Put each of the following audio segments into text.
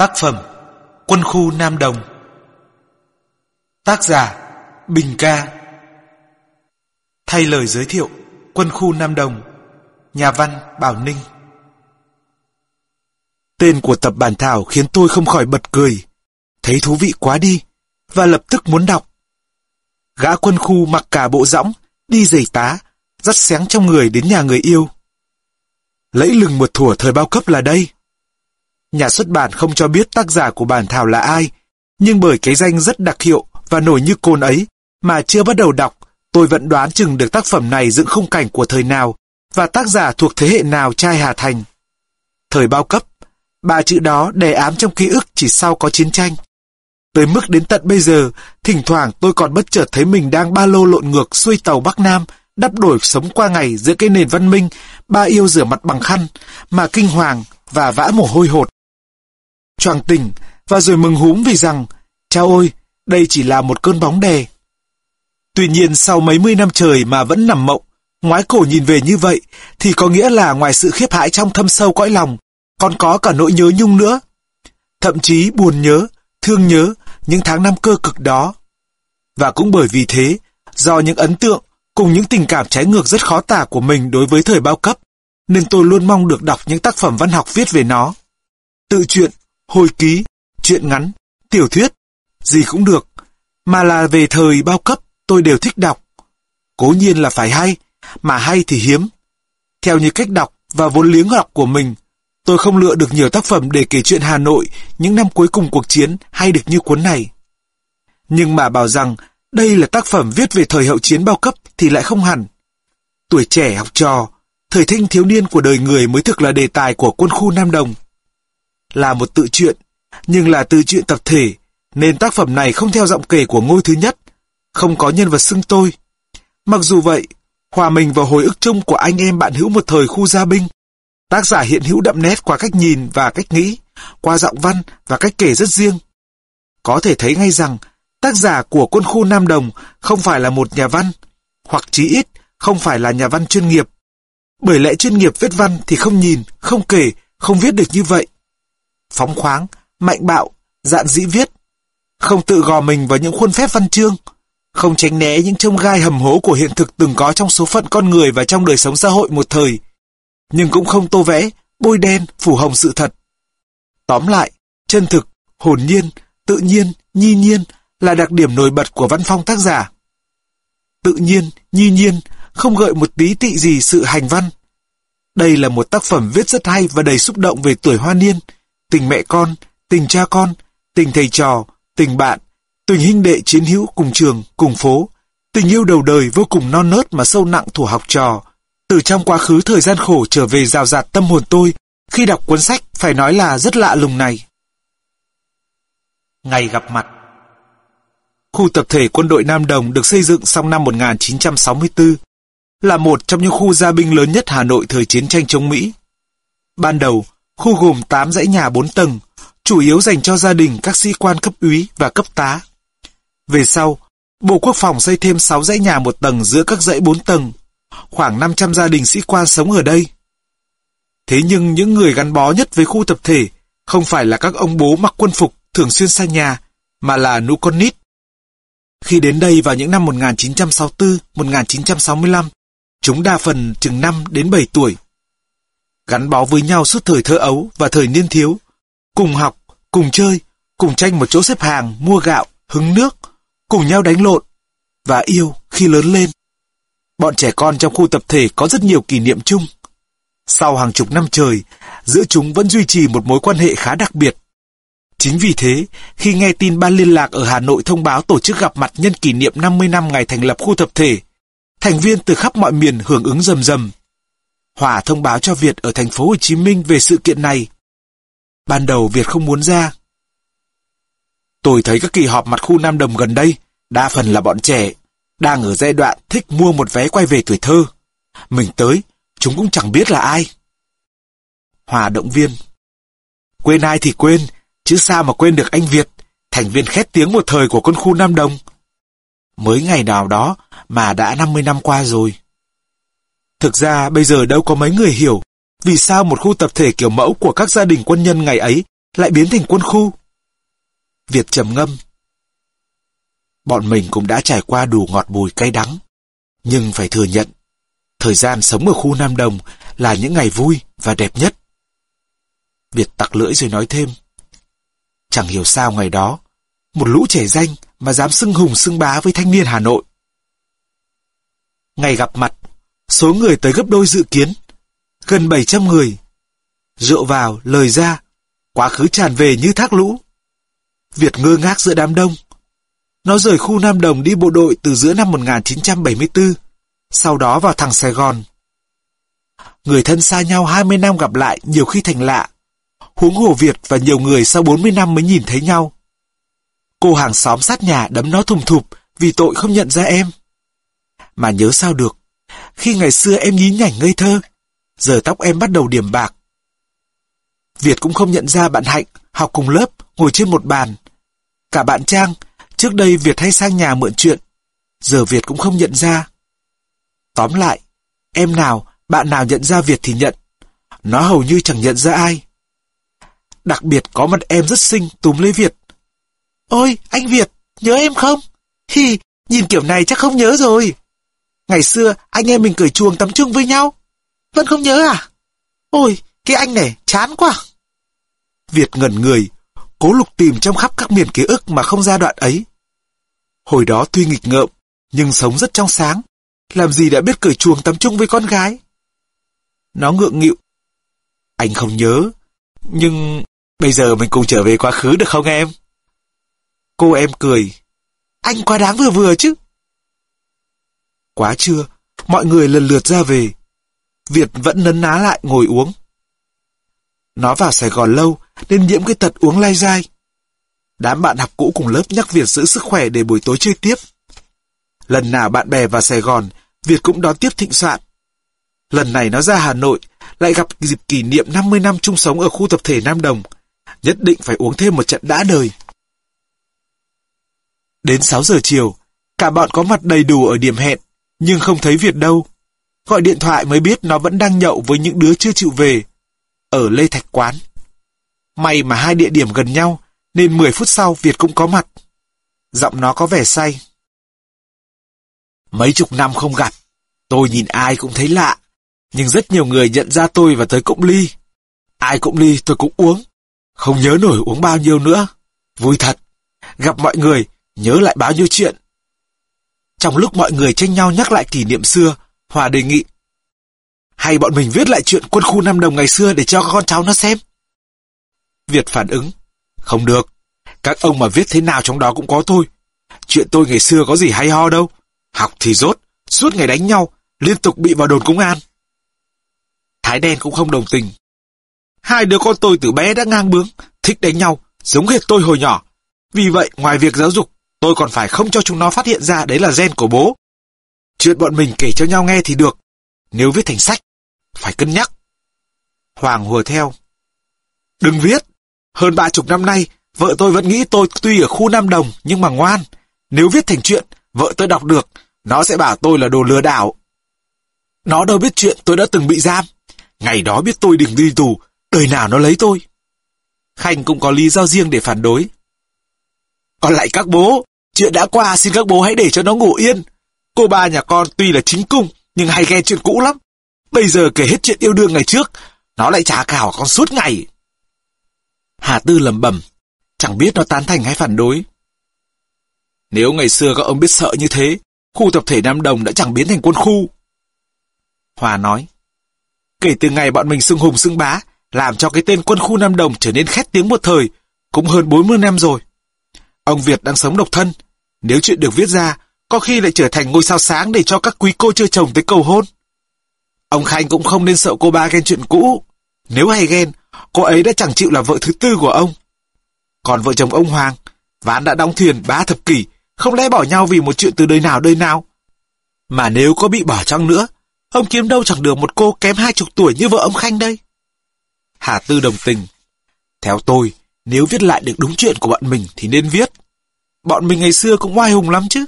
Tác phẩm Quân khu Nam Đồng. Tác giả Bình Ca. Thay lời giới thiệu, Quân khu Nam Đồng, Nhà văn Bảo Ninh. Tên của tập bản thảo khiến tôi không khỏi bật cười. Thấy thú vị quá đi, Và lập tức muốn đọc. Gã quân khu mặc cả bộ rõng Đi giày tá, Dắt xéng trong người đến nhà người yêu. Lẫy lừng một thủa thời bao cấp là đây. Nhà xuất bản không cho biết tác giả của bản thảo là ai, nhưng bởi cái danh rất đặc hiệu và nổi như cồn ấy, mà chưa bắt đầu đọc, tôi vẫn đoán chừng được tác phẩm này dựng khung cảnh của thời nào và tác giả thuộc thế hệ nào trai Hà Thành. Thời bao cấp, ba chữ đó đè ám trong ký ức chỉ sau có chiến tranh. Tới mức đến tận bây giờ, thỉnh thoảng tôi còn bất chợt thấy mình đang ba lô lộn ngược xuôi tàu Bắc Nam, đắp đổi sống qua ngày giữa cái nền văn minh, ba yêu rửa mặt bằng khăn, mà kinh hoàng và vã mồ hôi hột choàng tỉnh và rồi mừng húm vì rằng, cha ôi, đây chỉ là một cơn bóng đè. Tuy nhiên sau mấy mươi năm trời mà vẫn nằm mộng, ngoái cổ nhìn về như vậy, thì có nghĩa là ngoài sự khiếp hãi trong thâm sâu cõi lòng, còn có cả nỗi nhớ nhung nữa. Thậm chí buồn nhớ, thương nhớ những tháng năm cơ cực đó. Và cũng bởi vì thế, do những ấn tượng cùng những tình cảm trái ngược rất khó tả của mình đối với thời bao cấp, nên tôi luôn mong được đọc những tác phẩm văn học viết về nó. Tự truyện hồi ký, truyện ngắn, tiểu thuyết, gì cũng được, mà là về thời bao cấp tôi đều thích đọc. Cố nhiên là phải hay, mà hay thì hiếm. Theo như cách đọc và vốn liếng đọc của mình, tôi không lựa được nhiều tác phẩm để kể chuyện Hà Nội những năm cuối cùng cuộc chiến hay được như cuốn này. Nhưng mà bảo rằng đây là tác phẩm viết về thời hậu chiến bao cấp thì lại không hẳn. Tuổi trẻ học trò, thời thanh thiếu niên của đời người mới thực là đề tài của quân khu Nam Đồng là một tự truyện, nhưng là tự truyện tập thể, nên tác phẩm này không theo giọng kể của ngôi thứ nhất, không có nhân vật xưng tôi. Mặc dù vậy, hòa mình vào hồi ức chung của anh em bạn hữu một thời khu gia binh, tác giả hiện hữu đậm nét qua cách nhìn và cách nghĩ, qua giọng văn và cách kể rất riêng. Có thể thấy ngay rằng, tác giả của quân khu Nam Đồng không phải là một nhà văn, hoặc chí ít không phải là nhà văn chuyên nghiệp. Bởi lẽ chuyên nghiệp viết văn thì không nhìn, không kể, không viết được như vậy phóng khoáng, mạnh bạo, dạn dĩ viết. Không tự gò mình vào những khuôn phép văn chương, không tránh né những trông gai hầm hố của hiện thực từng có trong số phận con người và trong đời sống xã hội một thời, nhưng cũng không tô vẽ, bôi đen, phủ hồng sự thật. Tóm lại, chân thực, hồn nhiên, tự nhiên, nhi nhiên là đặc điểm nổi bật của văn phong tác giả. Tự nhiên, nhi nhiên, không gợi một tí tị gì sự hành văn. Đây là một tác phẩm viết rất hay và đầy xúc động về tuổi hoa niên, tình mẹ con, tình cha con, tình thầy trò, tình bạn, tình huynh đệ chiến hữu cùng trường, cùng phố, tình yêu đầu đời vô cùng non nớt mà sâu nặng thủ học trò. Từ trong quá khứ thời gian khổ trở về rào rạt tâm hồn tôi, khi đọc cuốn sách phải nói là rất lạ lùng này. Ngày gặp mặt Khu tập thể quân đội Nam Đồng được xây dựng sau năm 1964, là một trong những khu gia binh lớn nhất Hà Nội thời chiến tranh chống Mỹ. Ban đầu, Khu gồm 8 dãy nhà 4 tầng, chủ yếu dành cho gia đình các sĩ quan cấp úy và cấp tá. Về sau, Bộ Quốc phòng xây thêm 6 dãy nhà một tầng giữa các dãy 4 tầng. Khoảng 500 gia đình sĩ quan sống ở đây. Thế nhưng những người gắn bó nhất với khu tập thể không phải là các ông bố mặc quân phục thường xuyên xa nhà, mà là nũ con nít. Khi đến đây vào những năm 1964-1965, chúng đa phần chừng 5 đến 7 tuổi gắn bó với nhau suốt thời thơ ấu và thời niên thiếu, cùng học, cùng chơi, cùng tranh một chỗ xếp hàng, mua gạo, hứng nước, cùng nhau đánh lộn, và yêu khi lớn lên. Bọn trẻ con trong khu tập thể có rất nhiều kỷ niệm chung. Sau hàng chục năm trời, giữa chúng vẫn duy trì một mối quan hệ khá đặc biệt. Chính vì thế, khi nghe tin ban liên lạc ở Hà Nội thông báo tổ chức gặp mặt nhân kỷ niệm 50 năm ngày thành lập khu tập thể, thành viên từ khắp mọi miền hưởng ứng rầm rầm. Hòa thông báo cho Việt ở thành phố Hồ Chí Minh về sự kiện này. Ban đầu Việt không muốn ra. Tôi thấy các kỳ họp mặt khu Nam Đồng gần đây, đa phần là bọn trẻ, đang ở giai đoạn thích mua một vé quay về tuổi thơ. Mình tới, chúng cũng chẳng biết là ai. Hòa động viên. Quên ai thì quên, chứ sao mà quên được anh Việt, thành viên khét tiếng một thời của con khu Nam Đồng. Mới ngày nào đó mà đã 50 năm qua rồi. Thực ra bây giờ đâu có mấy người hiểu vì sao một khu tập thể kiểu mẫu của các gia đình quân nhân ngày ấy lại biến thành quân khu. Việt trầm ngâm. Bọn mình cũng đã trải qua đủ ngọt bùi cay đắng. Nhưng phải thừa nhận, thời gian sống ở khu Nam Đồng là những ngày vui và đẹp nhất. Việt tặc lưỡi rồi nói thêm. Chẳng hiểu sao ngày đó, một lũ trẻ danh mà dám xưng hùng xưng bá với thanh niên Hà Nội. Ngày gặp mặt, số người tới gấp đôi dự kiến, gần 700 người. Rượu vào, lời ra, quá khứ tràn về như thác lũ. Việt ngơ ngác giữa đám đông. Nó rời khu Nam Đồng đi bộ đội từ giữa năm 1974, sau đó vào thẳng Sài Gòn. Người thân xa nhau 20 năm gặp lại nhiều khi thành lạ. Huống hồ Việt và nhiều người sau 40 năm mới nhìn thấy nhau. Cô hàng xóm sát nhà đấm nó thùng thụp vì tội không nhận ra em. Mà nhớ sao được, khi ngày xưa em nhí nhảnh ngây thơ, giờ tóc em bắt đầu điểm bạc. Việt cũng không nhận ra bạn Hạnh học cùng lớp ngồi trên một bàn. Cả bạn Trang, trước đây Việt hay sang nhà mượn chuyện, giờ Việt cũng không nhận ra. Tóm lại, em nào, bạn nào nhận ra Việt thì nhận. Nó hầu như chẳng nhận ra ai. Đặc biệt có mặt em rất xinh túm lấy Việt. Ôi, anh Việt, nhớ em không? Hi, nhìn kiểu này chắc không nhớ rồi. Ngày xưa, anh em mình cười chuồng tắm chung với nhau. Vẫn không nhớ à? Ôi, cái anh này, chán quá. Việt ngẩn người, cố lục tìm trong khắp các miền ký ức mà không ra đoạn ấy. Hồi đó tuy nghịch ngợm, nhưng sống rất trong sáng. Làm gì đã biết cởi chuồng tắm chung với con gái? Nó ngượng nghịu. Anh không nhớ, nhưng bây giờ mình cùng trở về quá khứ được không em? Cô em cười. Anh quá đáng vừa vừa chứ. Quá trưa, mọi người lần lượt ra về. Việt vẫn nấn ná lại ngồi uống. Nó vào Sài Gòn lâu nên nhiễm cái tật uống lai dai. Đám bạn học cũ cùng lớp nhắc Việt giữ sức khỏe để buổi tối chơi tiếp. Lần nào bạn bè vào Sài Gòn, Việt cũng đón tiếp thịnh soạn. Lần này nó ra Hà Nội, lại gặp dịp kỷ niệm 50 năm chung sống ở khu tập thể Nam Đồng. Nhất định phải uống thêm một trận đã đời. Đến 6 giờ chiều, cả bọn có mặt đầy đủ ở điểm hẹn, nhưng không thấy Việt đâu. Gọi điện thoại mới biết nó vẫn đang nhậu với những đứa chưa chịu về, ở Lê Thạch Quán. May mà hai địa điểm gần nhau, nên 10 phút sau Việt cũng có mặt. Giọng nó có vẻ say. Mấy chục năm không gặp, tôi nhìn ai cũng thấy lạ, nhưng rất nhiều người nhận ra tôi và tới cụng ly. Ai cũng ly tôi cũng uống, không nhớ nổi uống bao nhiêu nữa. Vui thật, gặp mọi người, nhớ lại bao nhiêu chuyện. Trong lúc mọi người tranh nhau nhắc lại kỷ niệm xưa, Hòa đề nghị. Hay bọn mình viết lại chuyện quân khu năm đồng ngày xưa để cho con cháu nó xem. Việt phản ứng. Không được. Các ông mà viết thế nào trong đó cũng có tôi. Chuyện tôi ngày xưa có gì hay ho đâu. Học thì rốt, suốt ngày đánh nhau, liên tục bị vào đồn công an. Thái đen cũng không đồng tình. Hai đứa con tôi từ bé đã ngang bướng, thích đánh nhau, giống hệt tôi hồi nhỏ. Vì vậy, ngoài việc giáo dục, tôi còn phải không cho chúng nó phát hiện ra đấy là gen của bố. Chuyện bọn mình kể cho nhau nghe thì được. Nếu viết thành sách, phải cân nhắc. Hoàng hùa theo. Đừng viết. Hơn ba chục năm nay, vợ tôi vẫn nghĩ tôi tuy ở khu Nam Đồng nhưng mà ngoan. Nếu viết thành chuyện, vợ tôi đọc được, nó sẽ bảo tôi là đồ lừa đảo. Nó đâu biết chuyện tôi đã từng bị giam. Ngày đó biết tôi định đi tù, đời nào nó lấy tôi. Khanh cũng có lý do riêng để phản đối. Còn lại các bố, chuyện đã qua xin các bố hãy để cho nó ngủ yên. Cô ba nhà con tuy là chính cung, nhưng hay ghen chuyện cũ lắm. Bây giờ kể hết chuyện yêu đương ngày trước, nó lại trả cào con suốt ngày. Hà Tư lầm bầm, chẳng biết nó tán thành hay phản đối. Nếu ngày xưa các ông biết sợ như thế, khu tập thể Nam Đồng đã chẳng biến thành quân khu. Hòa nói, kể từ ngày bọn mình xưng hùng xưng bá, làm cho cái tên quân khu Nam Đồng trở nên khét tiếng một thời, cũng hơn 40 năm rồi. Ông Việt đang sống độc thân, nếu chuyện được viết ra, có khi lại trở thành ngôi sao sáng để cho các quý cô chưa chồng tới cầu hôn. Ông Khanh cũng không nên sợ cô ba ghen chuyện cũ. Nếu hay ghen, cô ấy đã chẳng chịu là vợ thứ tư của ông. Còn vợ chồng ông Hoàng, ván đã đóng thuyền ba thập kỷ, không lẽ bỏ nhau vì một chuyện từ đời nào đời nào. Mà nếu có bị bỏ chăng nữa, ông kiếm đâu chẳng được một cô kém hai chục tuổi như vợ ông Khanh đây. Hà Tư đồng tình. Theo tôi, nếu viết lại được đúng chuyện của bọn mình thì nên viết. Bọn mình ngày xưa cũng oai hùng lắm chứ.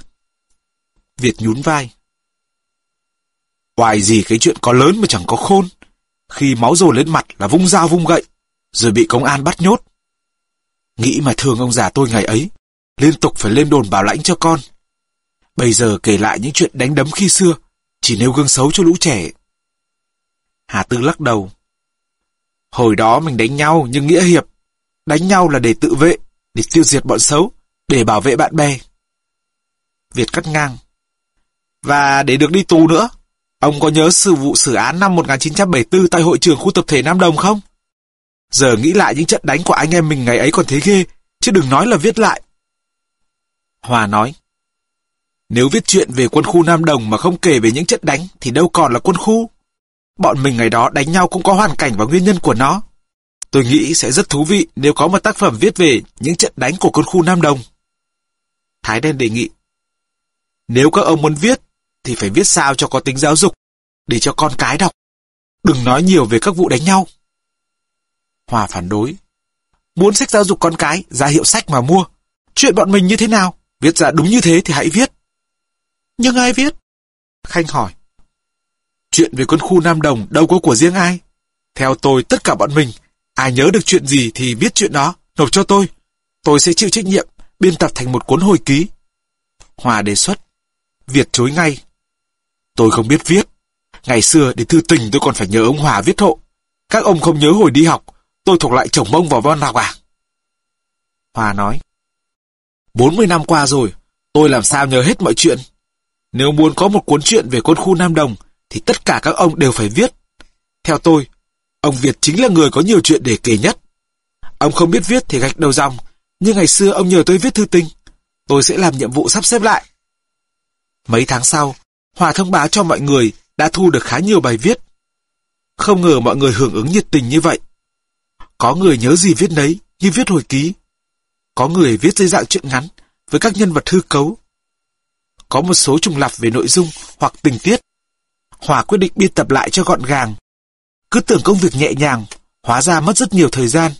Việt nhún vai. Oai gì cái chuyện có lớn mà chẳng có khôn. Khi máu dồn lên mặt là vung dao vung gậy, rồi bị công an bắt nhốt. Nghĩ mà thương ông già tôi ngày ấy, liên tục phải lên đồn bảo lãnh cho con. Bây giờ kể lại những chuyện đánh đấm khi xưa, chỉ nêu gương xấu cho lũ trẻ. Hà Tư lắc đầu. Hồi đó mình đánh nhau nhưng nghĩa hiệp. Đánh nhau là để tự vệ, để tiêu diệt bọn xấu, để bảo vệ bạn bè. Việt cắt ngang. Và để được đi tù nữa. Ông có nhớ sự vụ xử án năm 1974 tại hội trường khu tập thể Nam Đồng không? Giờ nghĩ lại những trận đánh của anh em mình ngày ấy còn thế ghê, chứ đừng nói là viết lại. Hòa nói, nếu viết chuyện về quân khu Nam Đồng mà không kể về những trận đánh thì đâu còn là quân khu. Bọn mình ngày đó đánh nhau cũng có hoàn cảnh và nguyên nhân của nó. Tôi nghĩ sẽ rất thú vị nếu có một tác phẩm viết về những trận đánh của quân khu Nam Đồng. Thái Đen đề nghị, nếu các ông muốn viết thì phải viết sao cho có tính giáo dục, để cho con cái đọc. Đừng nói nhiều về các vụ đánh nhau. Hòa phản đối. Muốn sách giáo dục con cái, ra hiệu sách mà mua. Chuyện bọn mình như thế nào? Viết ra đúng như thế thì hãy viết. Nhưng ai viết? Khanh hỏi. Chuyện về quân khu Nam Đồng đâu có của riêng ai. Theo tôi, tất cả bọn mình, ai nhớ được chuyện gì thì viết chuyện đó, nộp cho tôi. Tôi sẽ chịu trách nhiệm, biên tập thành một cuốn hồi ký. Hòa đề xuất. Việt chối ngay. Tôi không biết viết. Ngày xưa để thư tình tôi còn phải nhớ ông Hòa viết hộ. Các ông không nhớ hồi đi học, tôi thuộc lại chồng mông vào văn học à? Hòa nói. 40 năm qua rồi, tôi làm sao nhớ hết mọi chuyện. Nếu muốn có một cuốn truyện về quân khu Nam Đồng, thì tất cả các ông đều phải viết. Theo tôi, ông Việt chính là người có nhiều chuyện để kể nhất. Ông không biết viết thì gạch đầu dòng, nhưng ngày xưa ông nhờ tôi viết thư tình. Tôi sẽ làm nhiệm vụ sắp xếp lại. Mấy tháng sau, Hòa thông báo cho mọi người đã thu được khá nhiều bài viết. Không ngờ mọi người hưởng ứng nhiệt tình như vậy. Có người nhớ gì viết nấy, như viết hồi ký. Có người viết dưới dạng chuyện ngắn, với các nhân vật hư cấu. Có một số trùng lặp về nội dung hoặc tình tiết. Hòa quyết định biên tập lại cho gọn gàng. Cứ tưởng công việc nhẹ nhàng, hóa ra mất rất nhiều thời gian.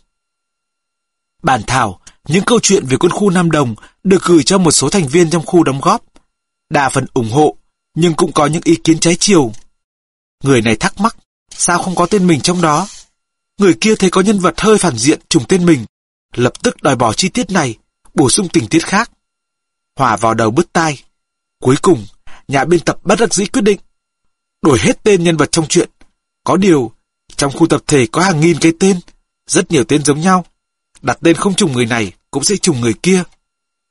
Bản thảo, những câu chuyện về quân khu Nam Đồng được gửi cho một số thành viên trong khu đóng góp. Đa phần ủng hộ, nhưng cũng có những ý kiến trái chiều. Người này thắc mắc, sao không có tên mình trong đó? Người kia thấy có nhân vật hơi phản diện trùng tên mình, lập tức đòi bỏ chi tiết này, bổ sung tình tiết khác. Hòa vào đầu bứt tai. Cuối cùng, nhà biên tập bất đắc dĩ quyết định. Đổi hết tên nhân vật trong chuyện. Có điều, trong khu tập thể có hàng nghìn cái tên, rất nhiều tên giống nhau. Đặt tên không trùng người này cũng sẽ trùng người kia.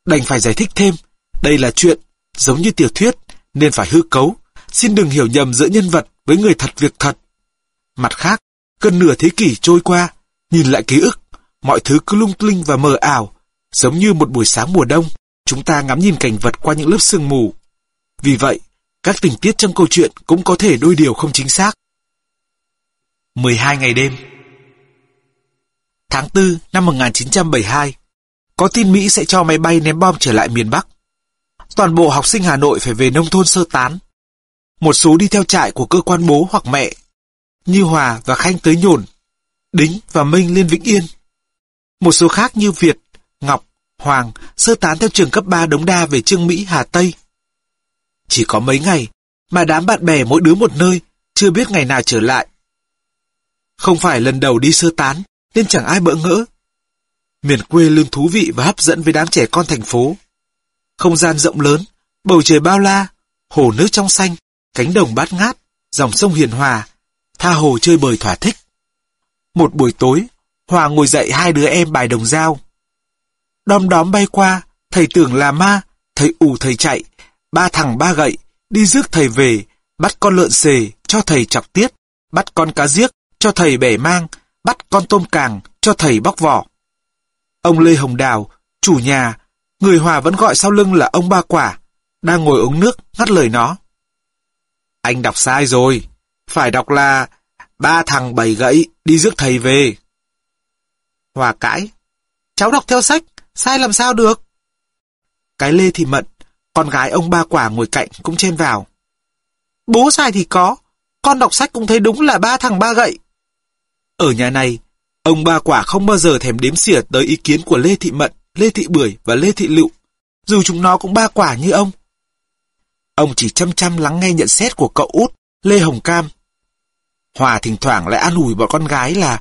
Đành phải giải thích thêm, đây là chuyện, giống như tiểu thuyết, nên phải hư cấu. Xin đừng hiểu nhầm giữa nhân vật với người thật việc thật. Mặt khác, gần nửa thế kỷ trôi qua, nhìn lại ký ức, mọi thứ cứ lung linh và mờ ảo, giống như một buổi sáng mùa đông, chúng ta ngắm nhìn cảnh vật qua những lớp sương mù. Vì vậy, các tình tiết trong câu chuyện cũng có thể đôi điều không chính xác. 12 ngày đêm Tháng 4 năm 1972, có tin Mỹ sẽ cho máy bay ném bom trở lại miền Bắc. Toàn bộ học sinh Hà Nội phải về nông thôn sơ tán. Một số đi theo trại của cơ quan bố hoặc mẹ, như Hòa và Khanh tới Nhổn, Đính và Minh lên Vĩnh Yên. Một số khác như Việt, Ngọc, Hoàng sơ tán theo trường cấp 3 Đống Đa về Trương Mỹ, Hà Tây. Chỉ có mấy ngày mà đám bạn bè mỗi đứa một nơi, chưa biết ngày nào trở lại. Không phải lần đầu đi sơ tán, nên chẳng ai bỡ ngỡ. Miền quê luôn thú vị và hấp dẫn với đám trẻ con thành phố. Không gian rộng lớn, bầu trời bao la, hồ nước trong xanh, cánh đồng bát ngát, dòng sông hiền hòa, tha hồ chơi bời thỏa thích. Một buổi tối, Hòa ngồi dạy hai đứa em bài đồng dao. Đom đóm bay qua, thầy tưởng là ma, thầy ù thầy chạy, ba thằng ba gậy, đi rước thầy về, bắt con lợn xề, cho thầy chọc tiết, bắt con cá giếc, cho thầy bẻ mang, bắt con tôm càng, cho thầy bóc vỏ. Ông Lê Hồng Đào, chủ nhà, người Hòa vẫn gọi sau lưng là ông Ba Quả, đang ngồi uống nước, ngắt lời nó. Anh đọc sai rồi, phải đọc là ba thằng bảy gậy đi rước thầy về. Hòa cãi, cháu đọc theo sách, sai làm sao được? Cái Lê thì mận, con gái ông Ba Quả ngồi cạnh cũng chen vào. Bố sai thì có, con đọc sách cũng thấy đúng là ba thằng ba gậy. Ở nhà này, ông Ba Quả không bao giờ thèm đếm xỉa tới ý kiến của Lê Thị Mận, Lê Thị Bưởi và Lê Thị Lựu, dù chúng nó cũng ba quả như ông. Ông chỉ chăm chăm lắng nghe nhận xét của cậu út, Lê Hồng Cam. Hòa thỉnh thoảng lại an ủi bọn con gái là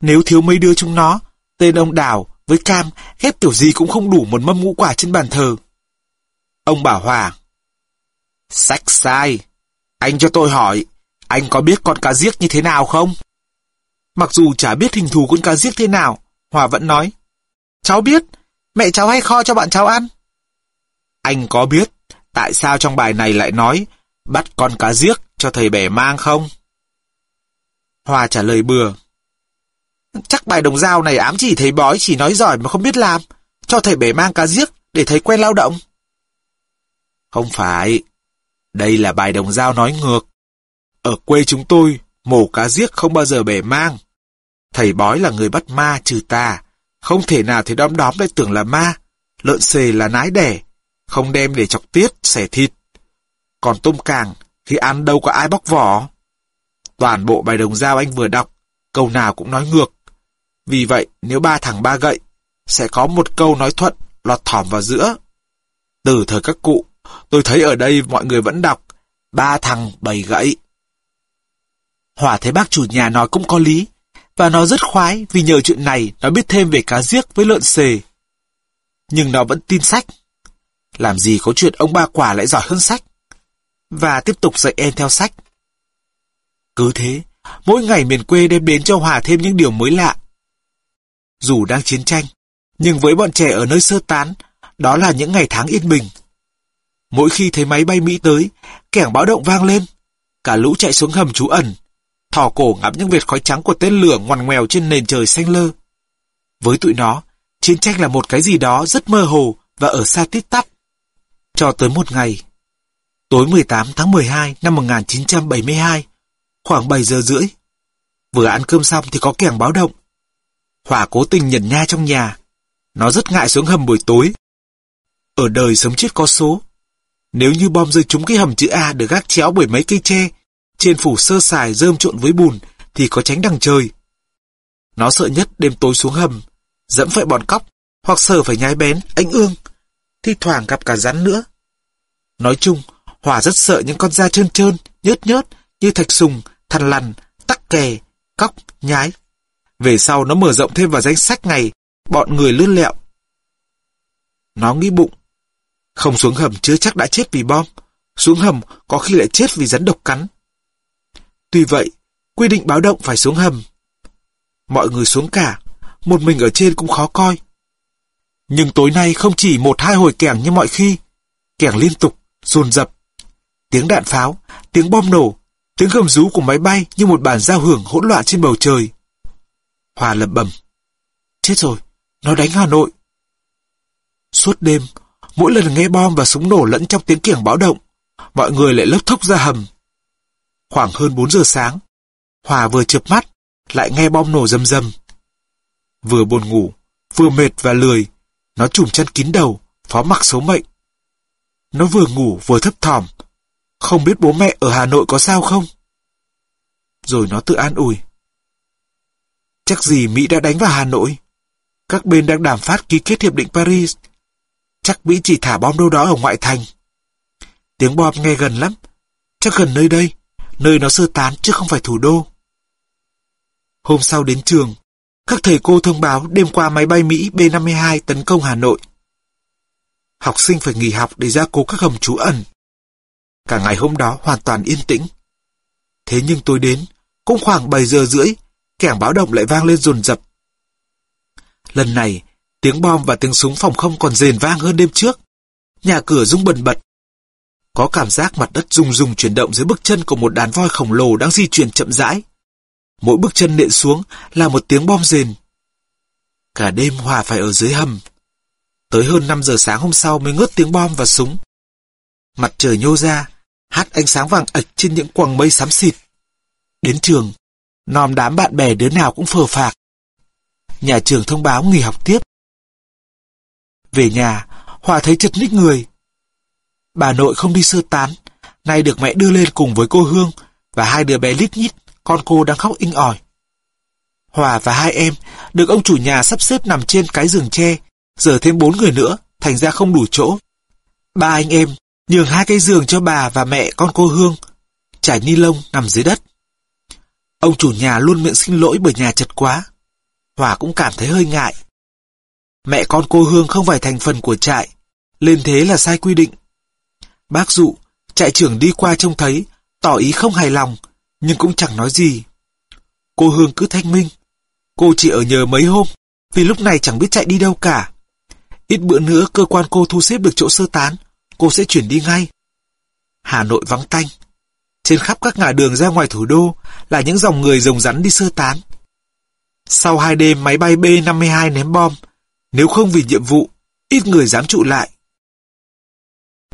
nếu thiếu mấy đứa chúng nó, tên ông Đào với cam, ghép kiểu gì cũng không đủ một mâm ngũ quả trên bàn thờ. Ông bảo Hòa. Sách sai. Anh cho tôi hỏi, anh có biết con cá giếc như thế nào không? Mặc dù chả biết hình thù con cá giết thế nào, Hòa vẫn nói. Cháu biết, mẹ cháu hay kho cho bạn cháu ăn. Anh có biết tại sao trong bài này lại nói bắt con cá giết cho thầy bẻ mang không? Hòa trả lời bừa. Chắc bài đồng dao này ám chỉ thầy bói chỉ nói giỏi mà không biết làm, cho thầy bẻ mang cá giết để thầy quen lao động. Không phải, đây là bài đồng dao nói ngược. Ở quê chúng tôi, mổ cá giết không bao giờ bẻ mang. Thầy bói là người bắt ma trừ tà, không thể nào thầy đom đóm lại tưởng là ma. Lợn xề là nái đẻ, không đem để chọc tiết, xẻ thịt. Còn tôm càng, thì ăn đâu có ai bóc vỏ. Toàn bộ bài đồng dao anh vừa đọc, câu nào cũng nói ngược. Vì vậy, nếu ba thằng ba gậy, sẽ có một câu nói thuận lọt thỏm vào giữa. Từ thời các cụ, tôi thấy ở đây mọi người vẫn đọc ba thằng bảy gậy. Hòa thấy bác chủ nhà nói cũng có lý, và nó rất khoái vì nhờ chuyện này nó biết thêm về cá giếc với lợn xề. Nhưng nó vẫn tin sách. Làm gì có chuyện ông ba quả lại giỏi hơn sách. Và tiếp tục dạy em theo sách. Cứ thế, mỗi ngày miền quê đem đến cho Hòa thêm những điều mới lạ. Dù đang chiến tranh, nhưng với bọn trẻ ở nơi sơ tán, đó là những ngày tháng yên bình. Mỗi khi thấy máy bay Mỹ tới, kẻng báo động vang lên. Cả lũ chạy xuống hầm trú ẩn, thò cổ ngắm những vệt khói trắng của tên lửa ngoằn ngoèo trên nền trời xanh lơ. Với tụi nó, chiến tranh là một cái gì đó rất mơ hồ và ở xa tít tắp. Cho tới một ngày, tối 18 tháng 12 năm 1972, khoảng 7 giờ rưỡi, vừa ăn cơm xong thì có kẻng báo động. Hỏa cố tình nhận nha trong nhà, nó rất ngại xuống hầm buổi tối. Ở đời sống chết có số, nếu như bom rơi trúng cái hầm chữ A được gác chéo bởi mấy cây tre, trên phủ sơ sài rơm trộn với bùn thì có tránh đằng trời. Nó sợ nhất đêm tối xuống hầm, dẫm phải bọn cóc, hoặc sợ phải nhái bén, anh ương, thi thoảng gặp cả rắn nữa. Nói chung, Hòa rất sợ những con da trơn trơn, nhớt nhớt như thạch sùng, thằn lằn, tắc kè, cóc, nhái. Về sau nó mở rộng thêm vào danh sách ngày bọn người lươn lẹo. Nó nghĩ bụng, không xuống hầm chưa chắc đã chết vì bom, xuống hầm có khi lại chết vì rắn độc cắn. Tuy vậy, quy định báo động phải xuống hầm. Mọi người xuống cả, một mình ở trên cũng khó coi. Nhưng tối nay không chỉ một hai hồi kẻng như mọi khi, kẻng liên tục, dồn dập. Tiếng đạn pháo, tiếng bom nổ, tiếng gầm rú của máy bay như một bản giao hưởng hỗn loạn trên bầu trời. Hòa lẩm bẩm. Chết rồi, nó đánh Hà Nội. Suốt đêm, mỗi lần nghe bom và súng nổ lẫn trong tiếng kiểng báo động, mọi người lại lốc thốc ra hầm. Khoảng hơn 4 giờ sáng, Hòa vừa chợp mắt, lại nghe bom nổ rầm rầm. Vừa buồn ngủ, vừa mệt và lười, nó chùm chân kín đầu, phó mặc số mệnh. Nó vừa ngủ vừa thấp thỏm, không biết bố mẹ ở Hà Nội có sao không? Rồi nó tự an ủi. Chắc gì Mỹ đã đánh vào Hà Nội. Các bên đang đàm phát ký kết hiệp định Paris. Chắc Mỹ chỉ thả bom đâu đó ở ngoại thành. Tiếng bom nghe gần lắm. Chắc gần nơi đây, nơi nó sơ tán chứ không phải thủ đô. Hôm sau đến trường, các thầy cô thông báo đêm qua máy bay Mỹ B-52 tấn công Hà Nội. Học sinh phải nghỉ học để ra cố các hầm trú ẩn. Cả ngày hôm đó hoàn toàn yên tĩnh. Thế nhưng tôi đến, cũng khoảng 7 giờ rưỡi, kẻng báo động lại vang lên rồn rập. Lần này, tiếng bom và tiếng súng phòng không còn rền vang hơn đêm trước. Nhà cửa rung bần bật. Có cảm giác mặt đất rung rung chuyển động dưới bước chân của một đàn voi khổng lồ đang di chuyển chậm rãi. Mỗi bước chân nện xuống là một tiếng bom rền. Cả đêm Hòa phải ở dưới hầm. Tới hơn 5 giờ sáng hôm sau mới ngớt tiếng bom và súng. Mặt trời nhô ra, hát ánh sáng vàng ạch trên những quầng mây xám xịt. Đến trường, nòm đám bạn bè đứa nào cũng phờ phạc. Nhà trường thông báo nghỉ học tiếp. Về nhà, Hòa thấy chật ních người. Bà nội không đi sơ tán, nay được mẹ đưa lên cùng với cô Hương và hai đứa bé lít nhít, con cô đang khóc inh ỏi. Hòa và hai em được ông chủ nhà sắp xếp nằm trên cái giường tre, giờ thêm bốn người nữa, thành ra không đủ chỗ. Ba anh em nhường hai cái giường cho bà và mẹ con cô Hương, trải ni lông nằm dưới đất. Ông chủ nhà luôn miệng xin lỗi bởi nhà chật quá. Hòa cũng cảm thấy hơi ngại. Mẹ con cô Hương không phải thành phần của trại, lên thế là sai quy định. Bác dụ, trại trưởng đi qua trông thấy, tỏ ý không hài lòng, nhưng cũng chẳng nói gì. Cô Hương cứ thanh minh. Cô chỉ ở nhờ mấy hôm, vì lúc này chẳng biết chạy đi đâu cả. Ít bữa nữa cơ quan cô thu xếp được chỗ sơ tán, cô sẽ chuyển đi ngay. Hà Nội vắng tanh. Trên khắp các ngã đường ra ngoài thủ đô là những dòng người rồng rắn đi sơ tán. Sau hai đêm máy bay B-52 ném bom, nếu không vì nhiệm vụ, ít người dám trụ lại.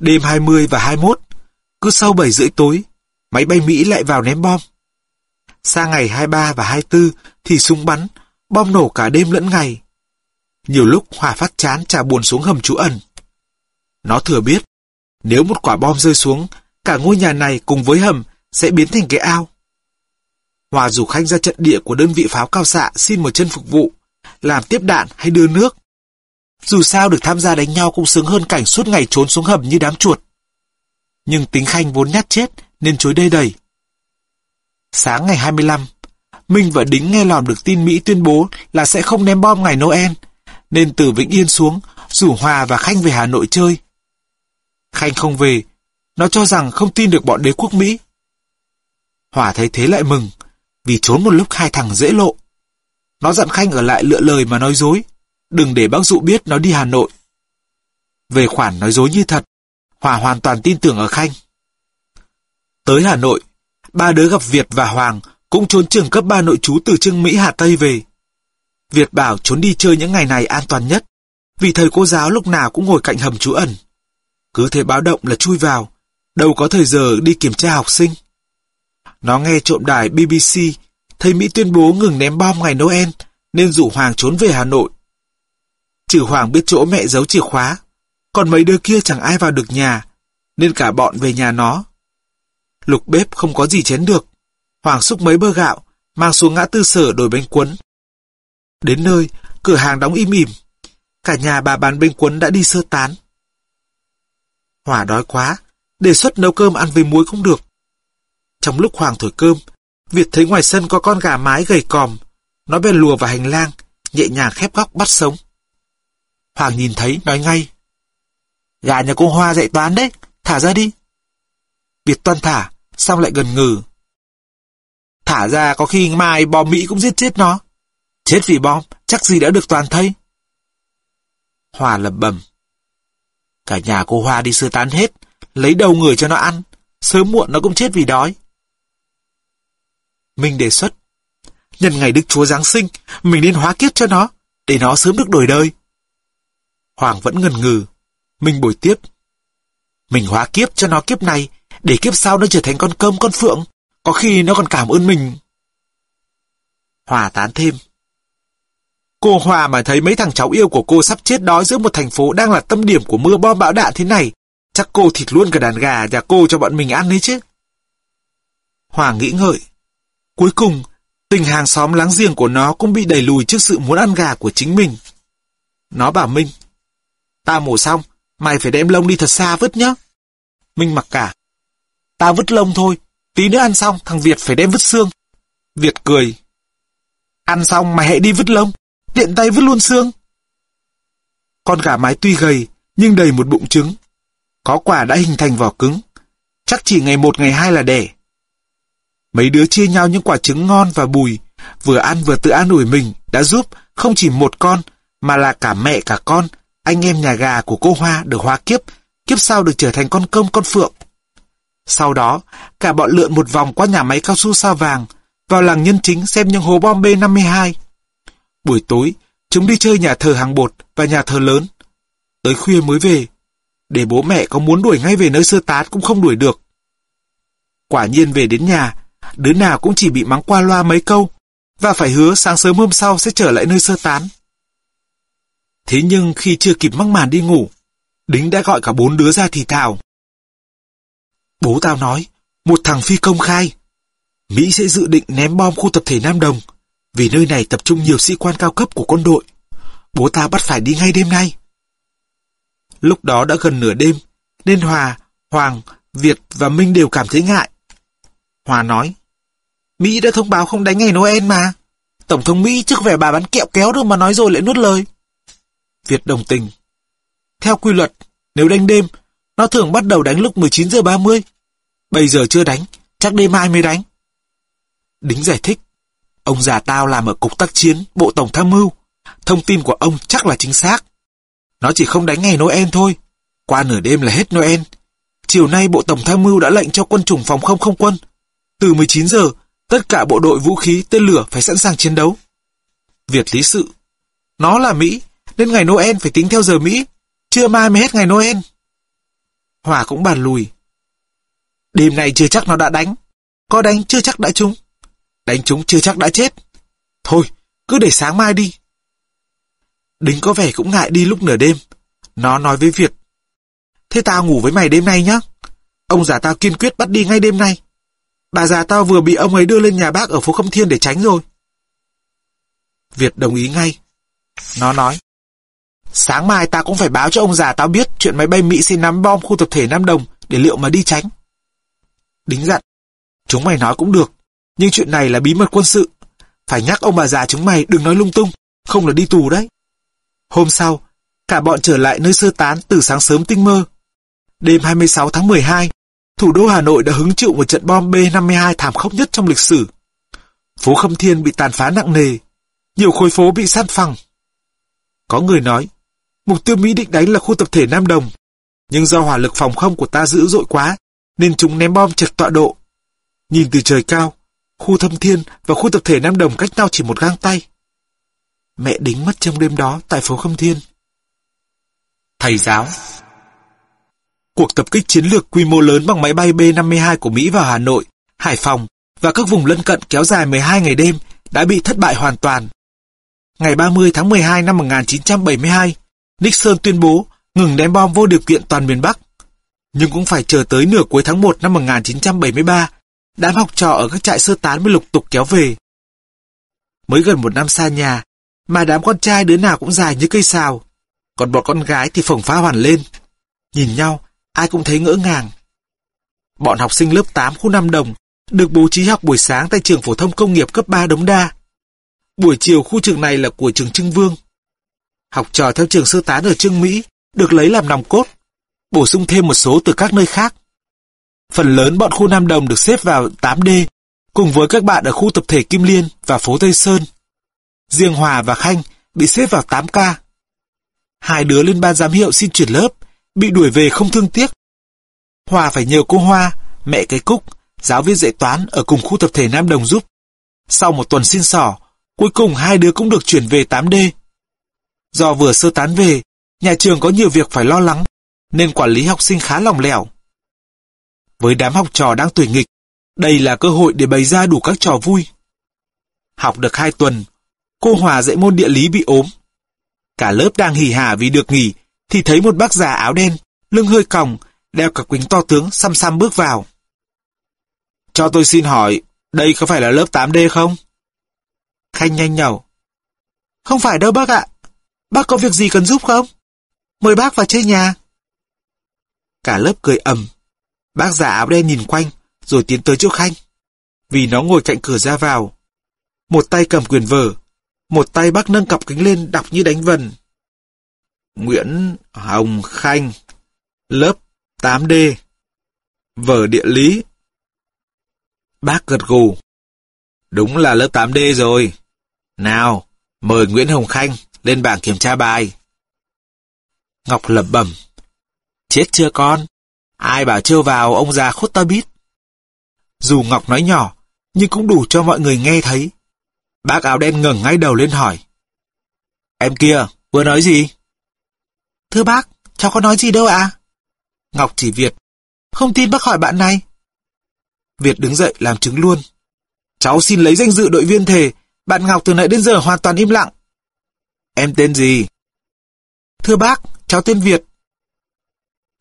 Đêm 20 và 21, cứ sau 7 rưỡi tối, máy bay Mỹ lại vào ném bom. Sang ngày 23 và 24 thì súng bắn, bom nổ cả đêm lẫn ngày. Nhiều lúc Hòa phát chán trả buồn xuống hầm trú ẩn. Nó thừa biết, nếu một quả bom rơi xuống, cả ngôi nhà này cùng với hầm sẽ biến thành cái ao. Hòa rủ Khanh ra trận địa của đơn vị pháo cao xạ xin một chân phục vụ, làm tiếp đạn hay đưa nước. Dù sao được tham gia đánh nhau cũng sướng hơn cảnh suốt ngày trốn xuống hầm như đám chuột. Nhưng tính Khanh vốn nhát chết nên chối đây đầy. Sáng ngày 25, Minh và Đính nghe lòm được tin Mỹ tuyên bố là sẽ không ném bom ngày Noel, nên từ Vĩnh Yên xuống, rủ Hòa và Khanh về Hà Nội chơi. Khanh không về, nó cho rằng không tin được bọn đế quốc Mỹ. Hòa thấy thế lại mừng, vì trốn một lúc hai thằng dễ lộ. Nó dặn Khanh ở lại lựa lời mà nói dối, đừng để bác dụ biết nó đi Hà Nội. Về khoản nói dối như thật, Hòa hoàn toàn tin tưởng ở Khanh. Tới Hà Nội, ba đứa gặp Việt và Hoàng cũng trốn trường cấp 3 nội trú từ Trưng Mỹ Hà Tây về. Việt bảo trốn đi chơi những ngày này an toàn nhất, vì thầy cô giáo lúc nào cũng ngồi cạnh hầm trú ẩn. Cứ thế báo động là chui vào, đâu có thời giờ đi kiểm tra học sinh. Nó nghe trộm đài BBC, thấy Mỹ tuyên bố ngừng ném bom ngày Noel, nên rủ Hoàng trốn về Hà Nội. Trừ Hoàng biết chỗ mẹ giấu chìa khóa, còn mấy đứa kia chẳng ai vào được nhà, nên cả bọn về nhà nó. Lục bếp không có gì chén được, Hoàng xúc mấy bơ gạo, mang xuống ngã tư sở đổi bánh cuốn. Đến nơi, cửa hàng đóng im ỉm. Cả nhà bà bán bánh cuốn đã đi sơ tán. Hỏa đói quá, đề xuất nấu cơm ăn với muối không được. Trong lúc Hoàng thổi cơm, Việt thấy ngoài sân có con gà mái gầy còm. Nó bèn lùa vào hành lang, nhẹ nhàng khép góc bắt sống. Hoàng nhìn thấy, nói ngay. Gà nhà cô Hoa dạy toán đấy, thả ra đi. Việt toan thả, xong lại gần ngừ. Thả ra có khi mai bom Mỹ cũng giết chết nó. Chết vì bom, chắc gì đã được toàn thấy. Hòa lẩm bẩm. Cả nhà cô Hoa đi sơ tán hết, lấy đầu người cho nó ăn, sớm muộn nó cũng chết vì đói. Mình đề xuất, nhân ngày Đức Chúa Giáng sinh, mình nên hóa kiếp cho nó, để nó sớm được đổi đời. Hoàng vẫn ngần ngừ, Mình bồi tiếp. Mình hóa kiếp cho nó kiếp này, để kiếp sau nó trở thành con cơm con phượng, có khi nó còn cảm ơn mình. Hòa tán thêm. Cô Hòa mà thấy mấy thằng cháu yêu của cô sắp chết đói giữa một thành phố đang là tâm điểm của mưa bom bão đạn thế này, chắc cô thịt luôn cả đàn gà nhà cô cho bọn mình ăn đấy chứ. Hòa nghĩ ngợi. Cuối cùng, tình hàng xóm láng giềng của nó cũng bị đẩy lùi trước sự muốn ăn gà của chính mình. Nó bảo Minh, ta mổ xong, mày phải đem lông đi thật xa vứt nhá. Minh mặc cả. Ta vứt lông thôi, tí nữa ăn xong thằng Việt phải đem vứt xương. Việt cười. Ăn xong mày hãy đi vứt lông tiện tay vứt luôn xương. Con gà mái tuy gầy, nhưng đầy một bụng trứng. Có quả đã hình thành vỏ cứng. Chắc chỉ ngày một ngày hai là đẻ. Mấy đứa chia nhau những quả trứng ngon và bùi, vừa ăn vừa tự an ủi mình đã giúp không chỉ một con, mà là cả mẹ cả con, anh em nhà gà của cô Hoa được hóa kiếp, kiếp sau được trở thành con công con phượng. Sau đó, cả bọn lượn một vòng qua nhà máy cao su sao vàng, vào làng nhân chính xem những hố bom B-52. Buổi tối, chúng đi chơi nhà thờ hàng bột và nhà thờ lớn. Tới khuya mới về. Để bố mẹ có muốn đuổi ngay về nơi sơ tán cũng không đuổi được. Quả nhiên về đến nhà, đứa nào cũng chỉ bị mắng qua loa mấy câu, và phải hứa sáng sớm hôm sau sẽ trở lại nơi sơ tán. Thế nhưng khi chưa kịp mắc màn đi ngủ, Đính đã gọi cả bốn đứa ra thì thào. Bố tao nói, một thằng phi công khai. Mỹ sẽ dự định ném bom khu tập thể Nam Đồng vì nơi này tập trung nhiều sĩ quan cao cấp của quân đội. Bố ta bắt phải đi ngay đêm nay. Lúc đó đã gần nửa đêm, nên Hòa, Hoàng, Việt và Minh đều cảm thấy ngại. Hòa nói, Mỹ đã thông báo không đánh ngày Noel mà. Tổng thống Mỹ trước vẻ bà bán kẹo kéo đâu mà nói rồi lại nuốt lời. Việt đồng tình. Theo quy luật, nếu đánh đêm, nó thường bắt đầu đánh lúc 19 giờ 30. Bây giờ chưa đánh, chắc đêm mai mới đánh. Đính giải thích. Ông già tao làm ở cục tác chiến, bộ tổng tham mưu. Thông tin của ông chắc là chính xác. Nó chỉ không đánh ngày Noel thôi. Qua nửa đêm là hết Noel. Chiều nay Bộ Tổng tham mưu đã lệnh cho quân chủng phòng không không quân. Từ 19 giờ, tất cả bộ đội vũ khí, tên lửa phải sẵn sàng chiến đấu. Việt lý sự. Nó là Mỹ, nên ngày Noel phải tính theo giờ Mỹ. Chưa mai mới hết ngày Noel. Hòa cũng bàn lùi. Đêm này chưa chắc nó đã đánh. Có đánh chưa chắc đã trúng. Đánh trúng chưa chắc đã chết. Thôi, cứ để sáng mai đi. Đính có vẻ cũng ngại đi lúc nửa đêm. Nó nói với Việt. Thế tao ngủ với mày đêm nay nhá. Ông già tao kiên quyết bắt đi ngay đêm nay. Bà già tao vừa bị ông ấy đưa lên nhà bác ở phố Khâm Thiên để tránh rồi. Việt đồng ý ngay. Nó nói. Sáng mai ta cũng phải báo cho ông già tao biết chuyện máy bay Mỹ xin nắm bom khu tập thể Nam Đồng để liệu mà đi tránh. Đính dặn. Chúng mày nói cũng được. Nhưng chuyện này là bí mật quân sự. Phải nhắc ông bà già chúng mày đừng nói lung tung. Không là đi tù đấy. Hôm sau, cả bọn trở lại nơi sơ tán từ sáng sớm tinh mơ. Đêm 26 tháng 12, thủ đô Hà Nội đã hứng chịu một trận bom B-52 thảm khốc nhất trong lịch sử. Phố Khâm Thiên bị tàn phá nặng nề, nhiều khối phố bị sát phẳng. Có người nói, mục tiêu Mỹ định đánh là khu tập thể Nam Đồng, nhưng do hỏa lực phòng không của ta dữ dội quá, nên chúng ném bom trật tọa độ. Nhìn từ trời cao, khu Thâm Thiên và khu tập thể Nam Đồng cách nhau chỉ một gang tay. Mẹ đính mất trong đêm đó tại phố Khâm Thiên. Thầy giáo Cuộc tập kích chiến lược quy mô lớn bằng máy bay B-52 của Mỹ vào Hà Nội, Hải Phòng và các vùng lân cận kéo dài 12 ngày đêm đã bị thất bại hoàn toàn. Ngày 30 tháng 12 năm 1972, Nixon tuyên bố ngừng ném bom vô điều kiện toàn miền Bắc. Nhưng cũng phải chờ tới nửa cuối tháng 1 năm 1973, đám học trò ở các trại sơ tán mới lục tục kéo về. Mới gần một năm xa nhà, mà đám con trai đứa nào cũng dài như cây sào, còn bọn con gái thì phồng phá hoàn lên. Nhìn nhau, ai cũng thấy ngỡ ngàng. Bọn học sinh lớp 8 khu Nam Đồng được bố trí học buổi sáng tại trường phổ thông công nghiệp cấp 3 Đống Đa. Buổi chiều khu trường này là của trường Trưng Vương. Học trò theo trường sơ tán ở trương Mỹ được lấy làm nòng cốt, bổ sung thêm một số từ các nơi khác. Phần lớn bọn khu Nam Đồng được xếp vào 8D, cùng với các bạn ở khu tập thể Kim Liên và phố Tây Sơn. Riêng Hòa và Khanh bị xếp vào 8K. Hai đứa lên ban giám hiệu xin chuyển lớp, bị đuổi về không thương tiếc. Hòa phải nhờ cô Hoa, mẹ cái Cúc, giáo viên dạy toán ở cùng khu tập thể Nam Đồng giúp. Sau một tuần xin sỏ, cuối cùng hai đứa cũng được chuyển về 8D. Do vừa sơ tán về, nhà trường có nhiều việc phải lo lắng, nên quản lý học sinh khá lòng lẻo. Với đám học trò đang tuổi nghịch, đây là cơ hội để bày ra đủ các trò vui. Học được hai tuần, cô Hòa dạy môn địa lý bị ốm. Cả lớp đang hỉ hả vì được nghỉ, thì thấy một bác già áo đen, lưng hơi còng, đeo cả kính to tướng xăm xăm bước vào. Cho tôi xin hỏi, đây có phải là lớp 8D không? Khanh nhanh nhẩu. Không phải đâu bác ạ. Bác có việc gì cần giúp không? Mời bác vào chơi nhà. Cả lớp cười ầm. Bác già áo đen nhìn quanh, rồi tiến tới chỗ Khanh. Vì nó ngồi cạnh cửa ra vào. Một tay cầm quyền vở, một tay bác nâng cặp kính lên đọc như đánh vần. Nguyễn Hồng Khanh, lớp 8D, vở địa lý. Bác gật gù. Đúng là lớp 8D rồi. Nào, mời Nguyễn Hồng Khanh lên bảng kiểm tra bài. Ngọc lẩm bẩm. Chết chưa con? Ai bảo trêu vào ông già khốt ta biết. Dù Ngọc nói nhỏ, nhưng cũng đủ cho mọi người nghe thấy. Bác áo đen ngẩng ngay đầu lên hỏi. Em kia, vừa nói gì? Thưa bác, cháu có nói gì đâu ạ? Ngọc chỉ Việt. Không tin bác hỏi bạn này. Việt đứng dậy làm chứng luôn. Cháu xin lấy danh dự đội viên thề, Bạn Ngọc từ nãy đến giờ hoàn toàn im lặng. Em tên gì? Thưa bác, cháu tên Việt.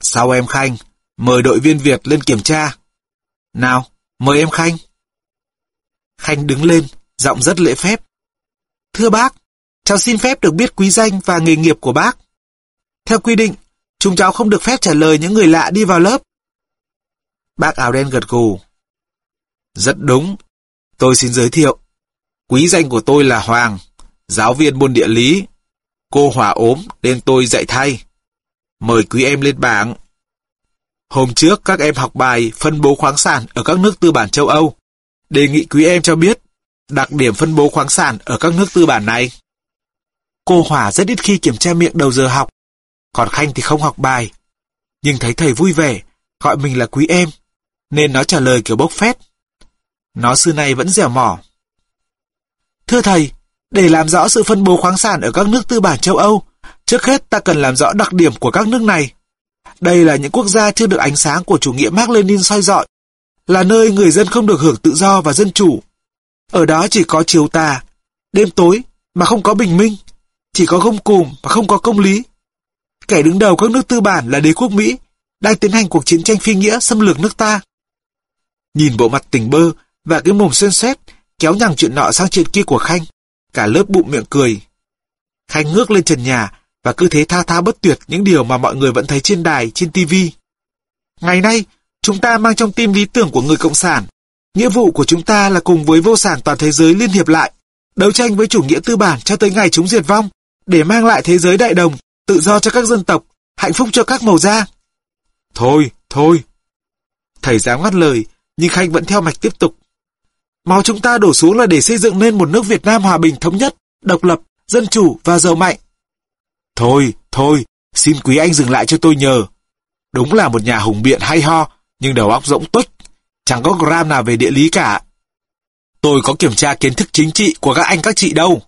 Sau em Khanh, mời đội viên Việt lên kiểm tra. Nào, mời em Khanh. Khanh đứng lên, giọng rất lễ phép. Thưa bác, cháu xin phép được biết quý danh và nghề nghiệp của bác. Theo quy định, chúng cháu không được phép trả lời những người lạ đi vào lớp. Bác áo đen gật gù. Rất đúng. Tôi xin giới thiệu. Quý danh của tôi là Hoàng, giáo viên môn địa lý. Cô Hòa ốm nên tôi dạy thay. Mời quý em lên bảng. Hôm trước các em học bài phân bố khoáng sản ở các nước tư bản châu Âu. Đề nghị quý em cho biết đặc điểm phân bố khoáng sản ở các nước tư bản này. Cô Hòa rất ít khi kiểm tra miệng đầu giờ học, còn Khanh thì không học bài. Nhưng thấy thầy vui vẻ, gọi mình là quý em, nên nó trả lời kiểu bốc phét. Nó xưa nay vẫn dẻo mỏ. Thưa thầy, để làm rõ sự phân bố khoáng sản ở các nước tư bản châu Âu, trước hết ta cần làm rõ đặc điểm của các nước này. Đây là những quốc gia chưa được ánh sáng của chủ nghĩa Mark Lenin soi dọi, là nơi người dân không được hưởng tự do và dân chủ. Ở đó chỉ có chiều tà, đêm tối mà không có bình minh, chỉ có gông cùm mà không có công lý. Kẻ đứng đầu các nước tư bản là đế quốc Mỹ, đang tiến hành cuộc chiến tranh phi nghĩa xâm lược nước ta. Nhìn bộ mặt tỉnh bơ và cái mồm xuyên xét, kéo nhằng chuyện nọ sang chuyện kia của Khanh, cả lớp bụng miệng cười. Khanh ngước lên trần nhà và cứ thế tha tha bất tuyệt những điều mà mọi người vẫn thấy trên đài, trên tivi. Ngày nay, chúng ta mang trong tim lý tưởng của người Cộng sản. Nghĩa vụ của chúng ta là cùng với vô sản toàn thế giới liên hiệp lại, đấu tranh với chủ nghĩa tư bản cho tới ngày chúng diệt vong, để mang lại thế giới đại đồng, tự do cho các dân tộc, hạnh phúc cho các màu da. Thôi, thôi. Thầy giáo ngắt lời, nhưng Khanh vẫn theo mạch tiếp tục. Máu chúng ta đổ xuống là để xây dựng nên một nước Việt Nam hòa bình thống nhất, độc lập, dân chủ và giàu mạnh. Thôi, thôi, xin quý anh dừng lại cho tôi nhờ. Đúng là một nhà hùng biện hay ho, nhưng đầu óc rỗng tuếch, chẳng có gram nào về địa lý cả. Tôi có kiểm tra kiến thức chính trị của các anh các chị đâu.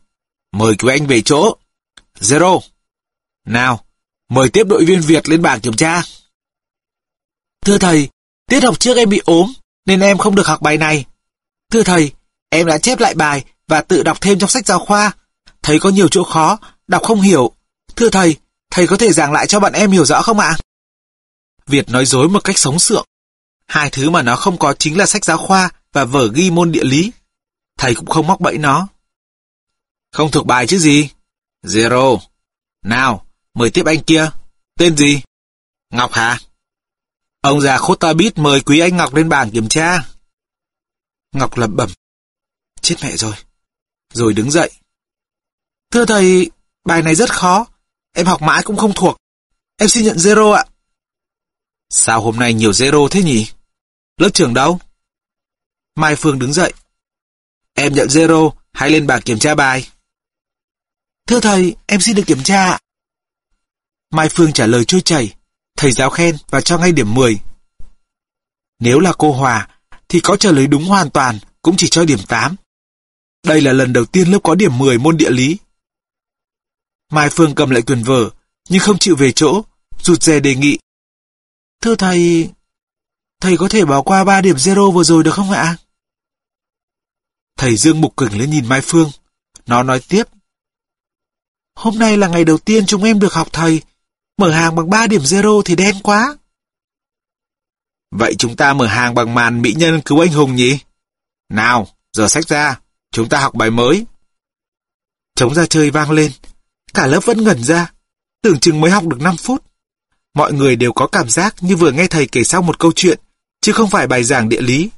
Mời quý anh về chỗ. Zero. Nào, mời tiếp đội viên Việt lên bảng kiểm tra. Thưa thầy, tiết học trước em bị ốm, nên em không được học bài này. Thưa thầy, em đã chép lại bài và tự đọc thêm trong sách giáo khoa. Thấy có nhiều chỗ khó, đọc không hiểu. Thưa thầy, thầy có thể giảng lại cho bạn em hiểu rõ không ạ? Việt nói dối một cách sống sượng. Hai thứ mà nó không có chính là sách giáo khoa và vở ghi môn địa lý. Thầy cũng không móc bẫy nó. Không thuộc bài chứ gì? Zero. Nào, mời tiếp anh kia. Tên gì? Ngọc hả? Ông già khốt ta biết mời quý anh Ngọc lên bảng kiểm tra. Ngọc lẩm bẩm. Chết mẹ rồi. Rồi đứng dậy. Thưa thầy, bài này rất khó. Em học mãi cũng không thuộc. Em xin nhận zero ạ. Sao hôm nay nhiều zero thế nhỉ? Lớp trưởng đâu? Mai Phương đứng dậy. Em nhận zero, hãy lên bảng kiểm tra bài. Thưa thầy, em xin được kiểm tra Mai Phương trả lời trôi chảy, thầy giáo khen và cho ngay điểm 10. Nếu là cô Hòa, thì có trả lời đúng hoàn toàn, cũng chỉ cho điểm 8. Đây là lần đầu tiên lớp có điểm 10 môn địa lý. Mai Phương cầm lại quyền vở, nhưng không chịu về chỗ, rụt rè đề nghị. Thưa thầy, thầy có thể bỏ qua 3 điểm zero vừa rồi được không ạ? Thầy Dương Mục Cửng lên nhìn Mai Phương. Nó nói tiếp. Hôm nay là ngày đầu tiên chúng em được học thầy. Mở hàng bằng 3 điểm zero thì đen quá. Vậy chúng ta mở hàng bằng màn mỹ nhân cứu anh hùng nhỉ? Nào, giờ sách ra, chúng ta học bài mới. Chống ra chơi vang lên, cả lớp vẫn ngẩn ra, tưởng chừng mới học được 5 phút. Mọi người đều có cảm giác như vừa nghe thầy kể xong một câu chuyện, chứ không phải bài giảng địa lý.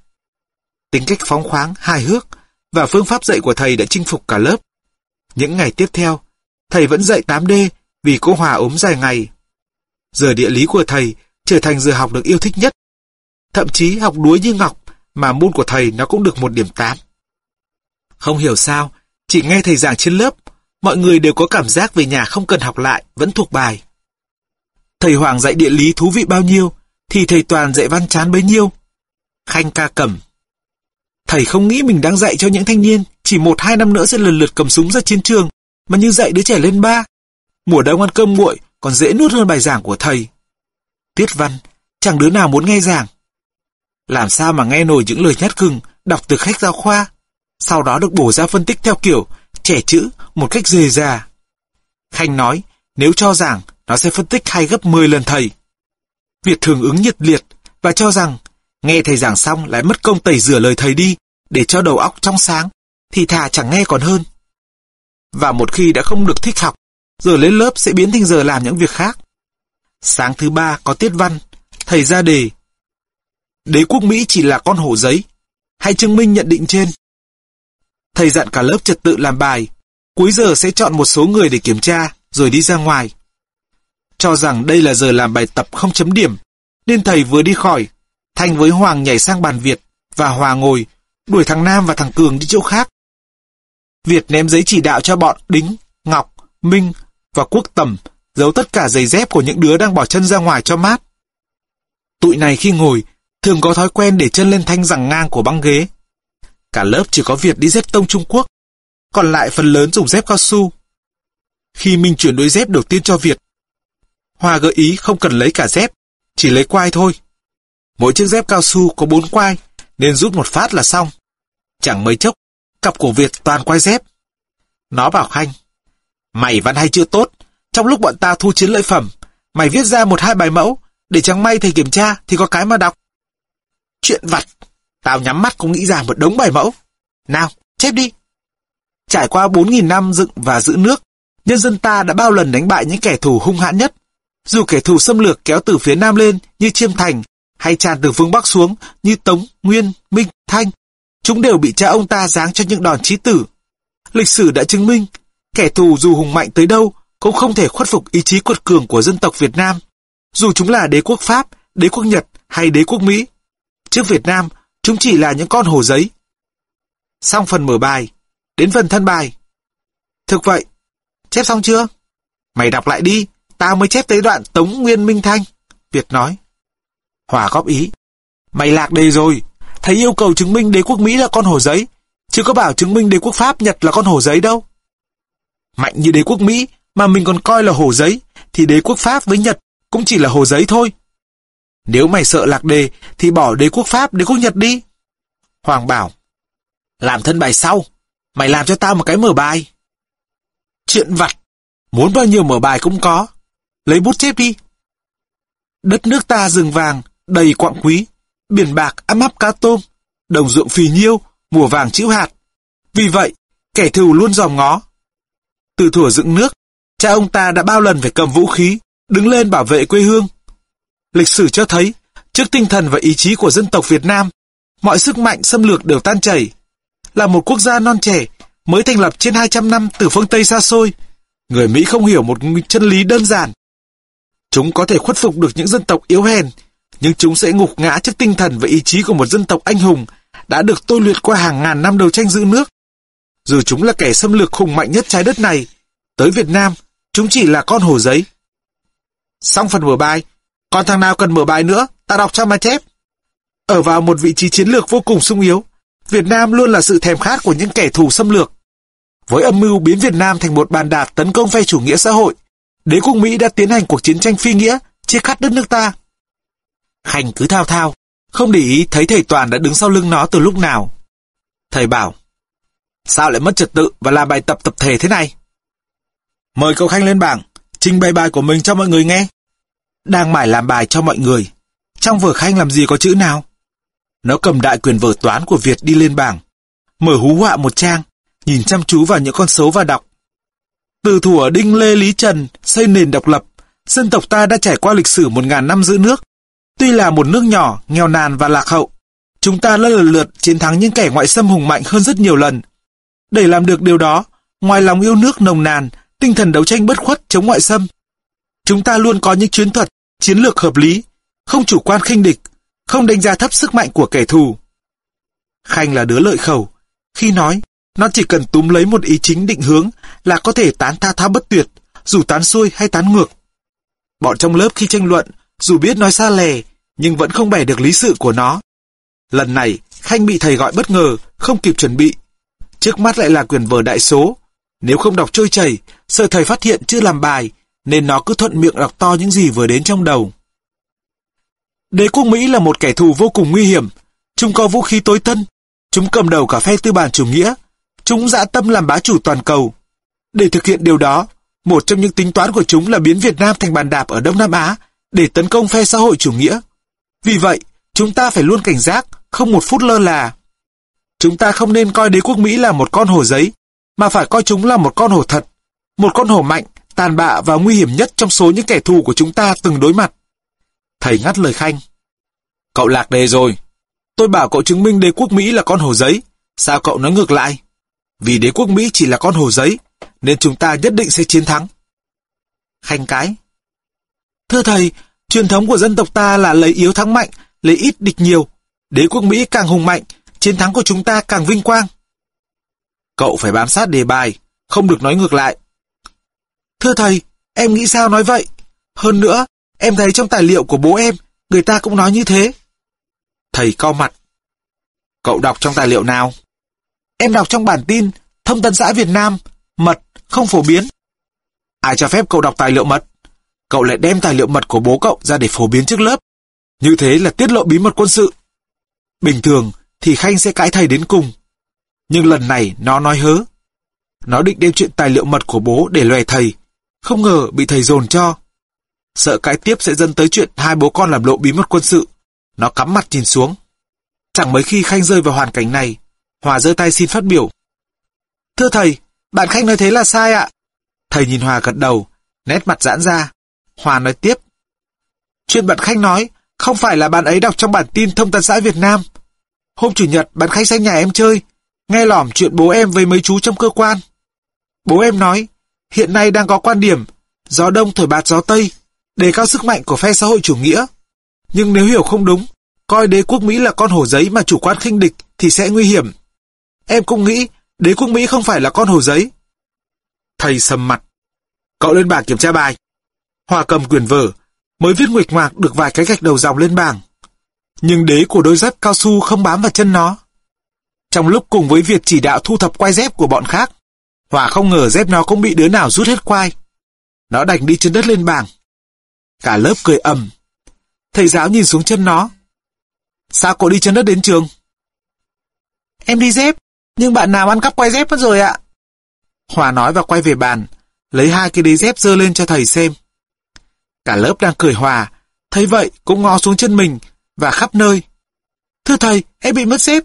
Tính cách phóng khoáng, hài hước và phương pháp dạy của thầy đã chinh phục cả lớp. Những ngày tiếp theo, thầy vẫn dạy 8D vì cô Hòa ốm dài ngày. Giờ địa lý của thầy trở thành giờ học được yêu thích nhất. Thậm chí học đuối như ngọc mà môn của thầy nó cũng được một điểm 8. Không hiểu sao, chỉ nghe thầy giảng trên lớp, mọi người đều có cảm giác về nhà không cần học lại, vẫn thuộc bài. Thầy Hoàng dạy địa lý thú vị bao nhiêu, thì thầy Toàn dạy văn chán bấy nhiêu. Khanh ca cầm Thầy không nghĩ mình đang dạy cho những thanh niên, chỉ một hai năm nữa sẽ lần lượt cầm súng ra chiến trường, mà như dạy đứa trẻ lên ba. Mùa đông ăn cơm nguội còn dễ nuốt hơn bài giảng của thầy. Tiết văn, chẳng đứa nào muốn nghe giảng. Làm sao mà nghe nổi những lời nhát gừng, đọc từ khách giáo khoa, sau đó được bổ ra phân tích theo kiểu trẻ chữ một cách dề dà. Khanh nói, nếu cho giảng, nó sẽ phân tích hay gấp 10 lần thầy. Việt thường ứng nhiệt liệt và cho rằng nghe thầy giảng xong lại mất công tẩy rửa lời thầy đi để cho đầu óc trong sáng, thì thà chẳng nghe còn hơn. Và một khi đã không được thích học, giờ lên lớp sẽ biến thành giờ làm những việc khác. Sáng thứ ba có tiết văn, thầy ra đề. Đế quốc Mỹ chỉ là con hổ giấy. Hãy chứng minh nhận định trên. Thầy dặn cả lớp trật tự làm bài. Cuối giờ sẽ chọn một số người để kiểm tra. rồi đi ra ngoài. Cho rằng đây là giờ làm bài tập không chấm điểm, nên thầy vừa đi khỏi, Thanh với Hoàng nhảy sang bàn Việt, và Hòa ngồi, đuổi thằng Nam và thằng Cường đi chỗ khác. Việt ném giấy chỉ đạo cho bọn Đính, Ngọc, Minh và Quốc Tầm giấu tất cả giày dép của những đứa đang bỏ chân ra ngoài cho mát. Tụi này khi ngồi, thường có thói quen để chân lên thanh rằng ngang của băng ghế. Cả lớp chỉ có Việt đi dép tông Trung Quốc, còn lại phần lớn dùng dép cao su. Khi Minh chuyển đôi dép đầu tiên cho Việt, Hòa gợi ý không cần lấy cả dép, chỉ lấy quai thôi. Mỗi chiếc dép cao su có bốn quai, nên rút một phát là xong. Chẳng mấy chốc, cặp của Việt toàn quai dép. Nó bảo Khanh, mày văn hay chưa tốt, trong lúc bọn ta thu chiến lợi phẩm, mày viết ra một hai bài mẫu, để chẳng may thầy kiểm tra thì có cái mà đọc. Chuyện vặt, tao nhắm mắt cũng nghĩ ra một đống bài mẫu. Nào, chép đi. Trải qua 4.000 năm dựng và giữ nước, nhân dân ta đã bao lần đánh bại những kẻ thù hung hãn nhất. Dù kẻ thù xâm lược kéo từ phía nam lên như Chiêm Thành, hay tràn từ phương Bắc xuống như Tống, Nguyên, Minh, Thanh, chúng đều bị cha ông ta giáng cho những đòn chí tử. Lịch sử đã chứng minh, kẻ thù dù hùng mạnh tới đâu cũng không thể khuất phục ý chí quật cường của dân tộc Việt Nam, dù chúng là đế quốc Pháp, đế quốc Nhật hay đế quốc Mỹ. Trước Việt Nam, chúng chỉ là những con hồ giấy. Xong phần mở bài, đến phần thân bài. Thực vậy, chép xong chưa? Mày đọc lại đi, tao mới chép tới đoạn Tống Nguyên Minh Thanh. Việt nói. Hòa góp ý. Mày lạc đề rồi, thầy yêu cầu chứng minh đế quốc Mỹ là con hồ giấy, chứ có bảo chứng minh đế quốc Pháp Nhật là con hồ giấy đâu. Mạnh như đế quốc Mỹ mà mình còn coi là hồ giấy, thì đế quốc Pháp với Nhật cũng chỉ là hồ giấy thôi. Nếu mày sợ lạc đề, thì bỏ đế quốc Pháp, đế quốc Nhật đi. Hoàng bảo, làm thân bài sau, mày làm cho tao một cái mở bài. Chuyện vặt, muốn bao nhiêu mở bài cũng có. Lấy bút chép đi. Đất nước ta rừng vàng, đầy quặng quý, biển bạc ấm áp cá tôm, đồng ruộng phì nhiêu, mùa vàng chữ hạt. Vì vậy, kẻ thù luôn dòm ngó. Từ thuở dựng nước, cha ông ta đã bao lần phải cầm vũ khí, đứng lên bảo vệ quê hương. Lịch sử cho thấy, trước tinh thần và ý chí của dân tộc Việt Nam, mọi sức mạnh xâm lược đều tan chảy. Là một quốc gia non trẻ, mới thành lập trên 200 năm từ phương Tây xa xôi, người Mỹ không hiểu một chân lý đơn giản. Chúng có thể khuất phục được những dân tộc yếu hèn, nhưng chúng sẽ ngục ngã trước tinh thần và ý chí của một dân tộc anh hùng đã được tôi luyện qua hàng ngàn năm đấu tranh giữ nước. Dù chúng là kẻ xâm lược hùng mạnh nhất trái đất này, tới Việt Nam, chúng chỉ là con hồ giấy. Xong phần mở bài, còn thằng nào cần mở bài nữa, ta đọc cho mà chép. Ở vào một vị trí chiến lược vô cùng sung yếu, Việt Nam luôn là sự thèm khát của những kẻ thù xâm lược. Với âm mưu biến Việt Nam thành một bàn đạp tấn công phe chủ nghĩa xã hội, đế quốc Mỹ đã tiến hành cuộc chiến tranh phi nghĩa, chia cắt đất nước ta. Khanh cứ thao thao, không để ý thấy thầy Toàn đã đứng sau lưng nó từ lúc nào. Thầy bảo, sao lại mất trật tự và làm bài tập tập thể thế này? Mời cậu Khanh lên bảng, trình bày bài của mình cho mọi người nghe. Đang mải làm bài cho mọi người. Trong vở Khanh làm gì có chữ nào? Nó cầm đại quyền vở toán của Việt đi lên bảng. Mở hú họa một trang, nhìn chăm chú vào những con số và đọc. Từ thủa Đinh Lê Lý Trần xây nền độc lập, dân tộc ta đã trải qua lịch sử một ngàn năm giữ nước. Tuy là một nước nhỏ, nghèo nàn và lạc hậu, chúng ta lần lượt chiến thắng những kẻ ngoại xâm hùng mạnh hơn rất nhiều lần. Để làm được điều đó, ngoài lòng yêu nước nồng nàn, tinh thần đấu tranh bất khuất chống ngoại xâm, chúng ta luôn có những chiến thuật, chiến lược hợp lý, không chủ quan khinh địch, không đánh giá thấp sức mạnh của kẻ thù. Khanh là đứa lợi khẩu, khi nói, nó chỉ cần túm lấy một ý chính định hướng là có thể tán tha thao bất tuyệt, dù tán xuôi hay tán ngược. Bọn trong lớp khi tranh luận, dù biết nói xa lè, nhưng vẫn không bẻ được lý sự của nó. Lần này, Khanh bị thầy gọi bất ngờ, không kịp chuẩn bị. Trước mắt lại là quyền vở đại số. Nếu không đọc trôi chảy, sợ thầy phát hiện chưa làm bài, nên nó cứ thuận miệng đọc to những gì vừa đến trong đầu. Đế quốc Mỹ là một kẻ thù vô cùng nguy hiểm. Chúng có vũ khí tối tân. Chúng cầm đầu cả phe tư bản chủ nghĩa. Chúng dã tâm làm bá chủ toàn cầu. Để thực hiện điều đó, một trong những tính toán của chúng là biến Việt Nam thành bàn đạp ở Đông Nam Á để tấn công phe xã hội chủ nghĩa. Vì vậy, chúng ta phải luôn cảnh giác, không một phút lơ là. Chúng ta không nên coi đế quốc Mỹ là một con hổ giấy, mà phải coi chúng là một con hổ thật, một con hổ mạnh, tàn bạ và nguy hiểm nhất trong số những kẻ thù của chúng ta từng đối mặt. Thầy ngắt lời Khanh. Cậu lạc đề rồi. Tôi bảo cậu chứng minh đế quốc Mỹ là con hồ giấy. Sao cậu nói ngược lại? Vì đế quốc Mỹ chỉ là con hồ giấy, nên chúng ta nhất định sẽ chiến thắng. Khanh cái. Thưa thầy, truyền thống của dân tộc ta là lấy yếu thắng mạnh, lấy ít địch nhiều. Đế quốc Mỹ càng hùng mạnh, chiến thắng của chúng ta càng vinh quang. Cậu phải bám sát đề bài, không được nói ngược lại. Thưa thầy, em nghĩ sao nói vậy? Hơn nữa, em thấy trong tài liệu của bố em, người ta cũng nói như thế. Thầy cau mặt. Cậu đọc trong tài liệu nào? Em đọc trong bản tin, thông tấn xã Việt Nam, mật, không phổ biến. Ai cho phép cậu đọc tài liệu mật? Cậu lại đem tài liệu mật của bố cậu ra để phổ biến trước lớp. Như thế là tiết lộ bí mật quân sự. Bình thường thì Khanh sẽ cãi thầy đến cùng. Nhưng lần này nó nói hớ. Nó định đem chuyện tài liệu mật của bố để lòe thầy. Không ngờ bị thầy dồn cho. Sợ cãi tiếp sẽ dẫn tới chuyện hai bố con làm lộ bí mật quân sự. Nó cắm mặt nhìn xuống. Chẳng mấy khi Khanh rơi vào hoàn cảnh này, Hòa giơ tay xin phát biểu. Thưa thầy, bạn Khanh nói thế là sai ạ. Thầy nhìn Hòa gật đầu, nét mặt giãn ra. Hòa nói tiếp. Chuyện bạn Khanh nói, không phải là bạn ấy đọc trong bản tin thông tấn xã Việt Nam. Hôm Chủ nhật, bạn Khanh sang nhà em chơi, nghe lỏm chuyện bố em với mấy chú trong cơ quan. Bố em nói, hiện nay đang có quan điểm, gió đông thổi bạt gió tây, đề cao sức mạnh của phe xã hội chủ nghĩa. Nhưng nếu hiểu không đúng, coi đế quốc Mỹ là con hổ giấy mà chủ quan khinh địch thì sẽ nguy hiểm. Em cũng nghĩ đế quốc Mỹ không phải là con hổ giấy. Thầy sầm mặt. Cậu lên bảng kiểm tra bài. Hòa cầm quyển vở, mới viết nguệch ngoạc được vài cái gạch đầu dòng lên bảng. Nhưng đế của đôi dép cao su không bám vào chân nó. Trong lúc cùng với việc chỉ đạo thu thập quay dép của bọn khác, Hòa không ngờ dép nó cũng bị đứa nào rút hết quai. Nó đành đi chân đất lên bảng. Cả lớp cười ầm. Thầy giáo nhìn xuống chân nó. Sao cô đi chân đất đến trường? Em đi dép, nhưng bạn nào ăn cắp quay dép mất rồi ạ. Hòa nói và quay về bàn, lấy hai cái đế dép dơ lên cho thầy xem. Cả lớp đang cười hòa, thấy vậy cũng ngó xuống chân mình và khắp nơi. Thưa thầy, em bị mất dép.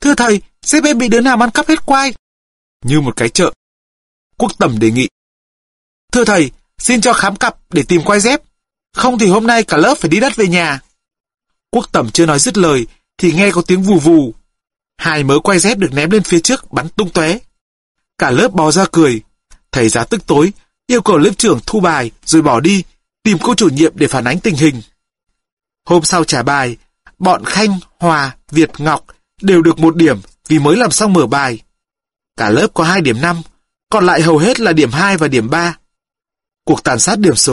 Thưa thầy, dép em bị đứa nào ăn cắp hết quai. Như một cái chợ. Quốc Tầm đề nghị. Thưa thầy, xin cho khám cặp để tìm quai dép. Không thì hôm nay cả lớp phải đi đất về nhà. Quốc Tầm chưa nói dứt lời, thì nghe có tiếng vù vù. Hai mớ quay dép được ném lên phía trước bắn tung tóe. Cả lớp bò ra cười. Thầy giáo tức tối, yêu cầu lớp trưởng thu bài rồi bỏ đi, tìm cô chủ nhiệm để phản ánh tình hình. Hôm sau trả bài, bọn Khanh, Hòa, Việt, Ngọc đều được một điểm vì mới làm xong mở bài. Cả lớp có 2 điểm 5, còn lại hầu hết là điểm 2 và điểm 3. Cuộc tàn sát điểm số